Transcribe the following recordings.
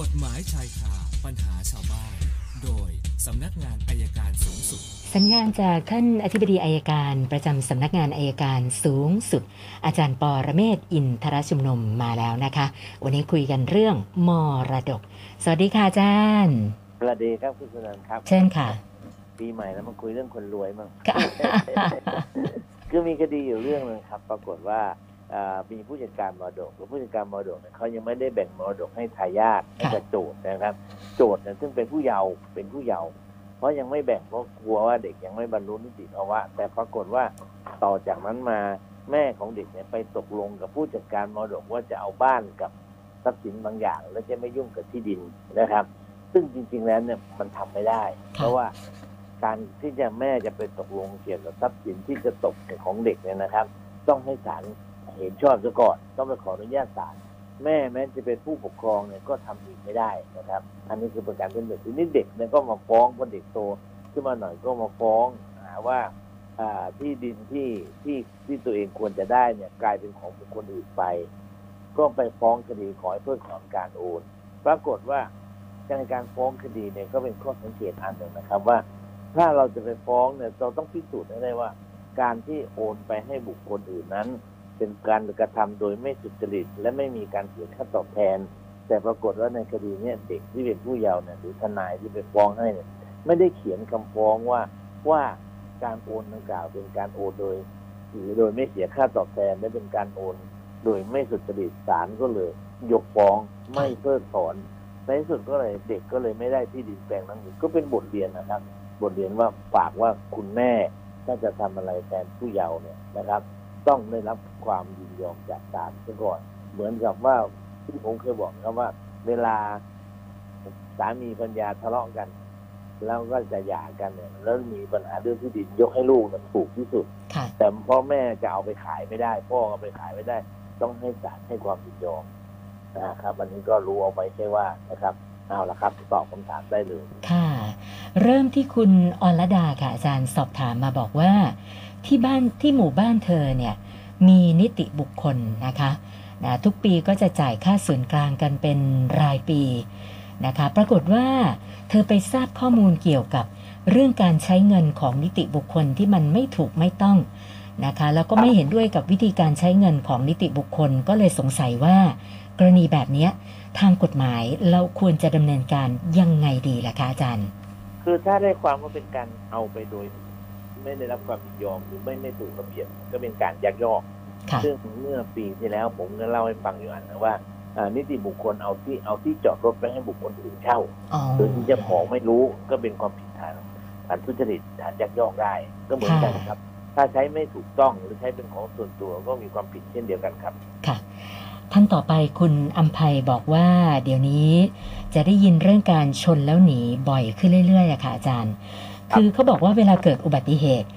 กฎหมายชายคาปัญหาชาวบ้าน โดยสำนักงานอายการสูงสุด สัญญาณจากท่านอธิบดีอายการประจำสำนักงานอายการสูงสุด อาจารย์ปอระเมศวร์อินทรชุมนุมมาแล้วนะคะ วันนี้คุยกันเรื่องมรดก สวัสดีค่ะอาจารย์สวัสดีครับคุณสุนันท์ครับ เชิญค่ะ ปีใหม่แล้วมาคุยเรื่องคนรวยมั่งค่ะคือมีคดีอยู่เรื่องหนึงครับ ปรากฏว่าอ่า มีผู้จัดการมรดกแล้วผู้จัดการมรดกเนี่ยเขายังไม่ได้แบ่งมรดกให้ทายาทให้กับโจทย์นะครับ โจทย์เนี่ยซึ่งเป็นผู้เยาว์เป็นผู้เยาว์เพราะยังไม่แบ่งเพราะกลัวว่าเด็กยังไม่บรรลุนิติภาวะ แต่ปรากฏว่าต่อจากนั้นมาแม่ของเด็กเนี่ยไปตกลงกับผู้จัดการมรดกว่าจะเอาบ้านกับทรัพย์สินบางอย่าง แล้วจะไม่ยุ่งกับที่ดินนะครับ ซึ่งจริง ๆแล้วเนี่ยมันทำไม่ได้ เพราะว่าการที่จะแม่จะไปตกลงเกี่ยวกับทรัพย์สินที่จะตกของเด็กเนี่ยนะครับ ต้องให้ศาล เห็นชอบซะก่อนต้องไปขออนุญาตศาลแม่แม้จะเป็นผู้ปกครองเนี่ยก็ทำอีกไม่ได้นะครับ อันนี้คือป็นการเป็นเด็กทีนี้เด็กเนี่ยก็มาฟ้องพอเด็กโตขึ้นมาหน่อยก็มาฟ้องหาว่าที่ดินที่ที่ที่ตัวเองควรจะได้เนี่ยกลายเป็นของบุคคลอื่นไป ก็ไปฟ้องคดีขอให้เพิกถอนการโอนปรากฏว่าในการฟ้องคดีเนี่ยก็เป็นข้อสังเกตอันหนึ่งนะครับว่า ถ้าเราจะไปฟ้องเนี่ยเราต้องพิสูจน์ให้ได้ว่า การที่โอนไปให้บุคคลอื่นนั้น เป็นการกระทำโดยไม่สุจริต และไม่มีการเสียค่าตอบแทน แต่ปรากฏว่าในคดีเนี้เด็กที่เป็นผู้เยาว์เนี่ยหรือทนายที่ไปฟ้องให้เนี่ยไม่ได้เขียนคำฟ้องว่าว่าการโอนดังกล่าวเป็นการโอนโดย หรือโดยไม่เสียค่าตอบแทนและเป็นการโอน โดยไม่สุจริตศาลก็เลย ยกฟ้องไม่เพิกถอนในที่สุดก็เลยเด็กก็เลยไม่ได้ที่ดินแปลงนั้นกก็เป็นบทเรียนนะครับ บทเรียนว่าฝากว่าคุณแม่ถ้าจะทำอะไรแทนผู้เยาว์เนี่ยนะครับ ต้องได้รับความยินยอมจากศาลซะก่อน เหมือนกับว่าที่ผมเคยบอกนะครับว่า เวลาสามีปัญญาทะเลาะกัน แล้วก็จะหย่ากันเนี่ยแล้วมีปัญหาเรื่องที่ดินยกให้ลูกเนี่ยถูกที่สุดค่ะแต่พ่อแม่จะเอาไปขายไม่ได้ พ่อเอาไปขายไม่ได้ ต้องให้ศาลให้ความยินยอมนะครับอันนี้ก็รู้เอาไว้ใช่ว่านะครับเอาละครับตอบคำถามได้เลยค่ะ เริ่มที่คุณอรดาค่ะอาจารย์สอบถามมาบอกว่า ที่บ้านที่หมู่บ้านเธอเนี่ยมีนิติบุคคลนะคะนะทุกปีก็จะจ่ายค่าส่วนกลางกันเป็นรายปีนะคะปรากฏว่าเธอไปทราบข้อมูลเกี่ยวกับเรื่องการใช้เงินของนิติบุคคลที่มันไม่ถูกไม่ต้องนะคะแล้วก็ไม่เห็นด้วยกับวิธีการใช้เงินของนิติบุคคลก็เลยสงสัยว่า กรณีแบบนี้ทางกฎหมายเราควรจะดำเนินการยังไงดีล่ะคะอาจารย์ คือถ้าได้ความว่าเป็นการเอาไปโดย ไม่ได้รับความยินยอมหรือไม่ไม่ถูกระเบียบก็เป็นการยักยอกค่ะซึ่งเมื่อปีที่แล้วผมก็เล่าให้ฟังอยู่อันนะว่าอ่านิติบุคคลเอาที่เอาที่จอดรถไปให้บุคคลอื่นเช่าอ๋อโดยที่เจ้าของไม่รู้ก็เป็นความผิดฐานฐานทุจริตฐานยักยอกได้ก็เหมือนกันครับ ถ้าใช้ไม่ถูกต้องหรือใช้เป็นของส่วนตัวก็มีความผิดเช่นเดียวกันครับค่ะท่านต่อไปคุณอัมภัยบอกว่า เดี๋ยวนี้จะได้ยินเรื่องการชนแล้วหนีบ่อยขึ้นเรื่อยๆอะค่ะอาจารย์ ครับคือเขาบอกว่าเวลาเกิดอุบัติเหตุ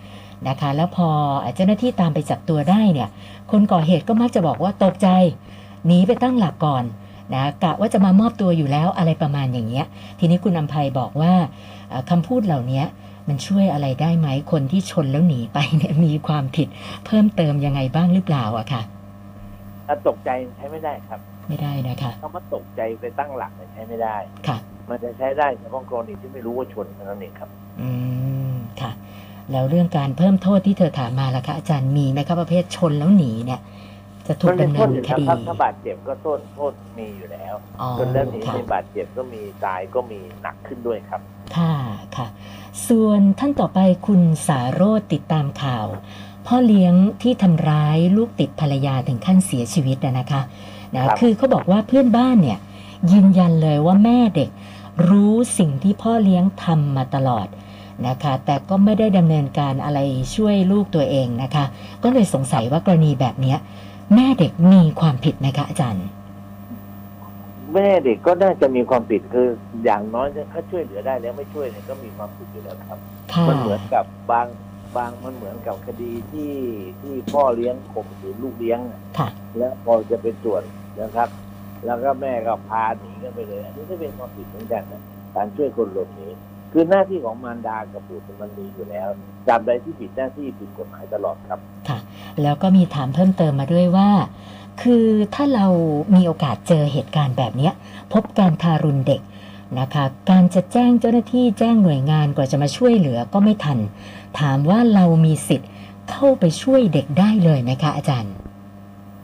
นะคะ แล้วพอเจ้าหน้าที่ตามไปจับตัวได้เนี่ย คนก่อเหตุก็มักจะบอกว่าตกใจหนีไปตั้งหลักก่อนนะกะว่าจะมามอบตัวอยู่แล้วอะไรประมาณอย่างเงี้ย ทีนี้คุณอัมภัยบอกว่าเอ่อคำพูดเหล่านี้มันช่วยอะไรได้ไหมคนที่ชนแล้วหนีไปเนี่ยมีความผิดเพิ่มเติมยังไงบ้างหรือเปล่าอะค่ะถ้าตกใจใช้ไม่ได้ครับ ไม่ได้นะคะคำว่าตกใจไปตั้งหลักเนี่ยใช้ไม่ได้ค่ะ มันจะใช้ได้เฉพาะกรณีที่ไม่รู้ว่าชนเท่านั้นเองครับ อืมค่ะ แล้วเรื่องการเพิ่มโทษที่เธอถามมาล่ะคะอาจารย์มีไหมครับประเภทชนแล้วหนีเนี่ย จะถูกมันเป็นดำโทเนิษนอยู่คแล้วดีครับถ้าบาดเจ็บก็โทษโทษมีอยู่แล้วอ๋อจนแล้วหนีค่ะในบาดเจ็บก็มีตายก็มีหนักขึ้นด้วยครับ ค่ะค่ะ ส่วนท่านต่อไปคุณสาโรธติดตามข่าว พ่อเลี้ยงที่ทำร้ายลูกติดภรรยาถึงขั้นเสียชีวิตนะนะคะนะครับคือเขาบอกว่าเพื่อนบ้านเนี่ยยืนยันเลยว่าแม่เด็ก รู้สิ่งที่พ่อเลี้ยงทำมาตลอดนะคะ แต่ก็ไม่ได้ดำเนินการอะไรช่วยลูกตัวเองนะคะ ก็เลยสงสัยว่ากรณีแบบเนี้ยแม่เด็กมีความผิดไหมคะอาจารย์ แม่เด็กก็น่าจะมีความผิดคืออย่างน้อยถ้าช่วยเหลือได้แล้วไม่ช่วยเนี่ยก็มีความผิดอยู่แล้วครับค่ะมันเหมือนกับบางบางมันเหมือนกับคดีที่ที่พ่อเลี้ยงข่มขืนลูกเลี้ยงน่ะค่ะแล้วพอจะไปตรวจนะครับ แล้วก็แม่ก็พาหนีกันไปเลย อันนี้ก็เป็นความผิดเหมือนกันนะการช่วยคนหลบหนีคือหน้าที่ของมารดากับบุตรมันมีอยู่แล้วตราบใดที่ผิดหน้าที่ผิดกฎหมายตลอดครับค่ะ แล้วก็มีถามเพิ่มเติมมาด้วยว่า คือถ้าเรามีโอกาสเจอเหตุการณ์แบบเนี้ยพบการทารุณเด็กนะคะ การจะแจ้งเจ้าหน้าที่แจ้งหน่วยงานกว่าจะมาช่วยเหลือก็ไม่ทัน ถามว่าเรามีสิทธิ์เข้าไปช่วยเด็กได้เลยไหมคะอาจารย์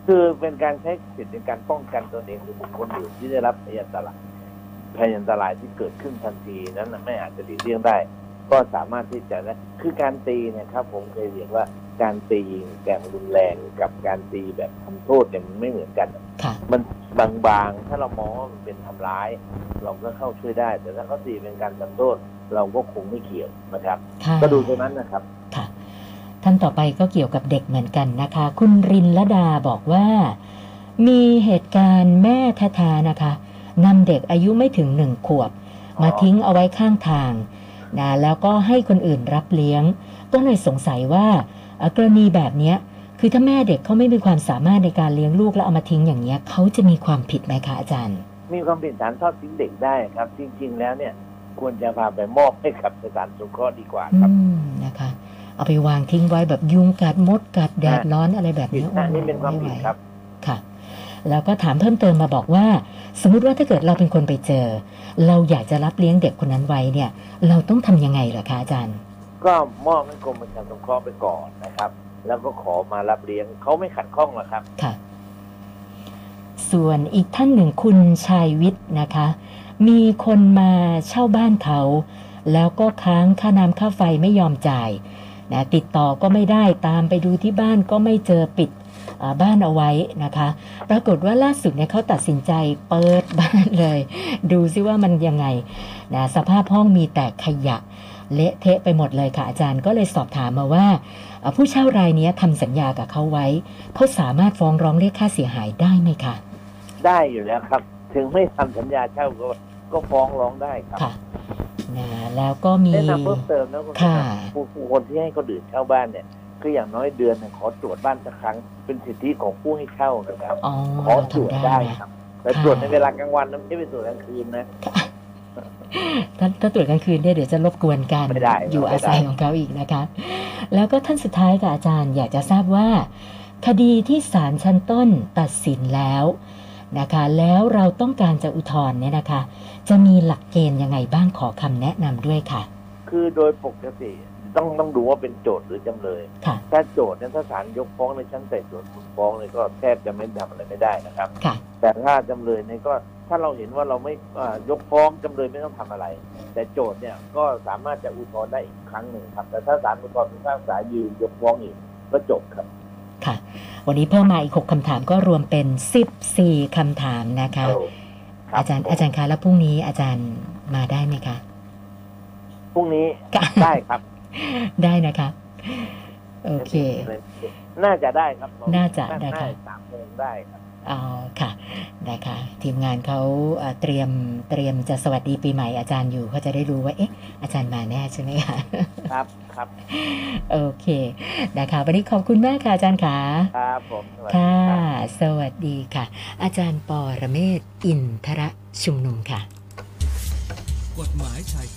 คือเป็นการใช้สิทธิในการป้องกันตนเองหรือบุคคลอื่นที่ได้รับพยานตรายพยานตรายที่เกิดขึ้นทันทีนั้นน่ะไม่อาจจะหลีกเลี่ยงได้ ก็สามารถที่จะนะคือการตีเนี่ยครับ ผมเคยเรียนว่าการตีแบบรุนแรงกับการตีแบบทำโทษเนี่ยมันไม่เหมือนกันค่ะมันบางๆ ถ้าเรามองว่ามันเป็นทำร้าย เราก็เข้าช่วยได้ แต่ถ้าเขาตีเป็นการทำโทษ เราก็คงไม่เกี่ยวนะครับค่ะก็ดูตรงนั้นนะครับค่ะ ท่านต่อไปก็เกี่ยวกับเด็กเหมือนกันนะคะ คุณรินละดาบอกว่า มีเหตุการณ์แม่แท้ๆนะคะนำเด็กอายุไม่ถึงหนึ่งขวบ มาทิ้งเอาไว้ข้างทางนะแล้วก็ให้คนอื่นรับเลี้ยง ก็เลยสงสัยว่ากรณีแบบนี้คือถ้าแม่เด็กเขาไม่มีความสามารถในการเลี้ยงลูกแล้วเอามาทิ้งอย่างเงี้ยเขาจะมีความผิดไหมคะอาจารย์ มีความผิดฐานทอดทิ้งเด็กได้ครับ จริง ๆ แล้วเนี่ยควรจะพาไปมอบให้กับสถานสงเคราะห์ดีกว่าครับนะคะ เอาไปวางทิ้งไว้แบบยุงกัดมดกัดแดดร้อนอะไรแบบผิดนี้นะโอ้นี่เป็นความไไหผิดครับค่ะ แล้วก็ถามเพิ่มเติมมาบอกว่า สมมุติว่าถ้าเกิดเราเป็นคนไปเจอ เราอยากจะรับเลี้ยงเด็กคนนั้นไว้เนี่ย เราต้องทำยังไงเหรอคะอาจารย์ ก็มอบให้กรมประชาสงเคราะห์ไปก่อนนะครับ แล้วก็ขอมารับเลี้ยงเขาไม่ขัดข้องหรอกครับค่ะ ส่วนอีกท่านหนึ่งคุณชายวิทย์นะคะ มีคนมาเช่าบ้านเขาแล้วก็ค้างค่าน้ำค่าไฟไม่ยอมจ่าย นะติดต่อก็ไม่ได้ตามไปดูที่บ้านก็ไม่เจอปิดอ่าบ้านเอาไว้นะคะ ปรากฏว่าล่าสุดเนี่ยเขาตัดสินใจเปิดบ้านเลย ดูซิว่ามันยังไงนะสภาพห้องมีแต่ขยะเละเทะไปหมดเลยค่ะอาจารย์ก็เลยสอบถามมาว่าเอ่อผู้เช่ารายเนี้ยทำสัญญากับเขาไว้เขาสามารถฟ้องร้องเรียกค่าเสียหายได้ไหมคะได้อยู่แล้วครับ ถึงไม่ทำสัญญาเช่าก็ก็ฟ้องร้องได้ครับค่ะนะ แล้วก็มีแนะนำเพิ่มเติมนะคุณค่ะผู้ผู้คนที่ให้คนอื่นเช่าบ้านเนี่ยคืออย่างน้อยเดือนหนึ่งขอตรวจบ้านสักครั้ง เป็นสิทธิของผู้ให้เช่านะครับอ๋อขอตรวจทำได้ได้ครับแต่ตรวจในเวลากลางวันนะไม่ใช่ไปตรวจกลางคืนนะถ้าถ้าตรวจกลางคืนเนี่ยเดี๋ยวจะรบกวนกันไม่ได้อยู่ไม่ได้อาศัยของเขาอีกนะคะ แล้วก็ท่านสุดท้ายค่ะอาจารย์อยากจะทราบว่า คดีที่ศาลชั้นต้นตัดสินแล้ว นะคะ แล้วเราต้องการจะอุทธรณ์เนี่ยนะคะ จะมีหลักเกณฑ์ยังไงบ้างขอคำแนะนำด้วยค่ะ คือโดยปกติต้องต้องดูว่าเป็นโจทย์หรือจำเลยค่ะถ้าโจทย์เนี่ยถ้าศาลยกฟ้องในชั้นไต่สวนมูลฟ้องเนี่ยก็แทบจะไม่ทำอะไรไม่ได้นะครับค่ะแต่ถ้าจำเลยเนี่ยก็ถ้าเราเห็นว่าเราไม่อ่ายกฟ้องจำเลยไม่ต้องทำอะไร แต่โจทย์เนี่ยก็สามารถจะอุทธรณ์ได้อีกครั้งหนึ่งครับ แต่ถ้าศาลอุทธรณ์พิพากษายืนยกฟ้องอีกก็จบครับ ค่ะ วันนี้เพิ่มมาอีก 6คำถามก็รวมเป็น 14คำถามนะคะครับอาจารย์อาจารย์คะแล้วพรุ่งนี้อาจารย์มาได้ไหมคะพรุ่งนี้ค่ะได้ครับ ได้นะคะโอเค น่าจะได้ครับ น่าจะได้ครับสามโมงได้ครับ อ๋อค่ะนะคะทีมงานเขาเอ่อเตรียมเตรียมจะสวัสดีปีใหม่อาจารย์อยู่เขาจะได้รู้ว่าเอ๊ะอาจารย์มาแน่ใช่ไหมคะครับครับโอเคนะคะวันนี้ขอบคุณมากค่ะอาจารย์ขาครับผมสวัสดีค่ะครับสวัสดีค่ะ อาจารย์ปอระเมศวร์อินทระชุมนุมค่ะ กฎหมายชาย